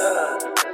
Uh.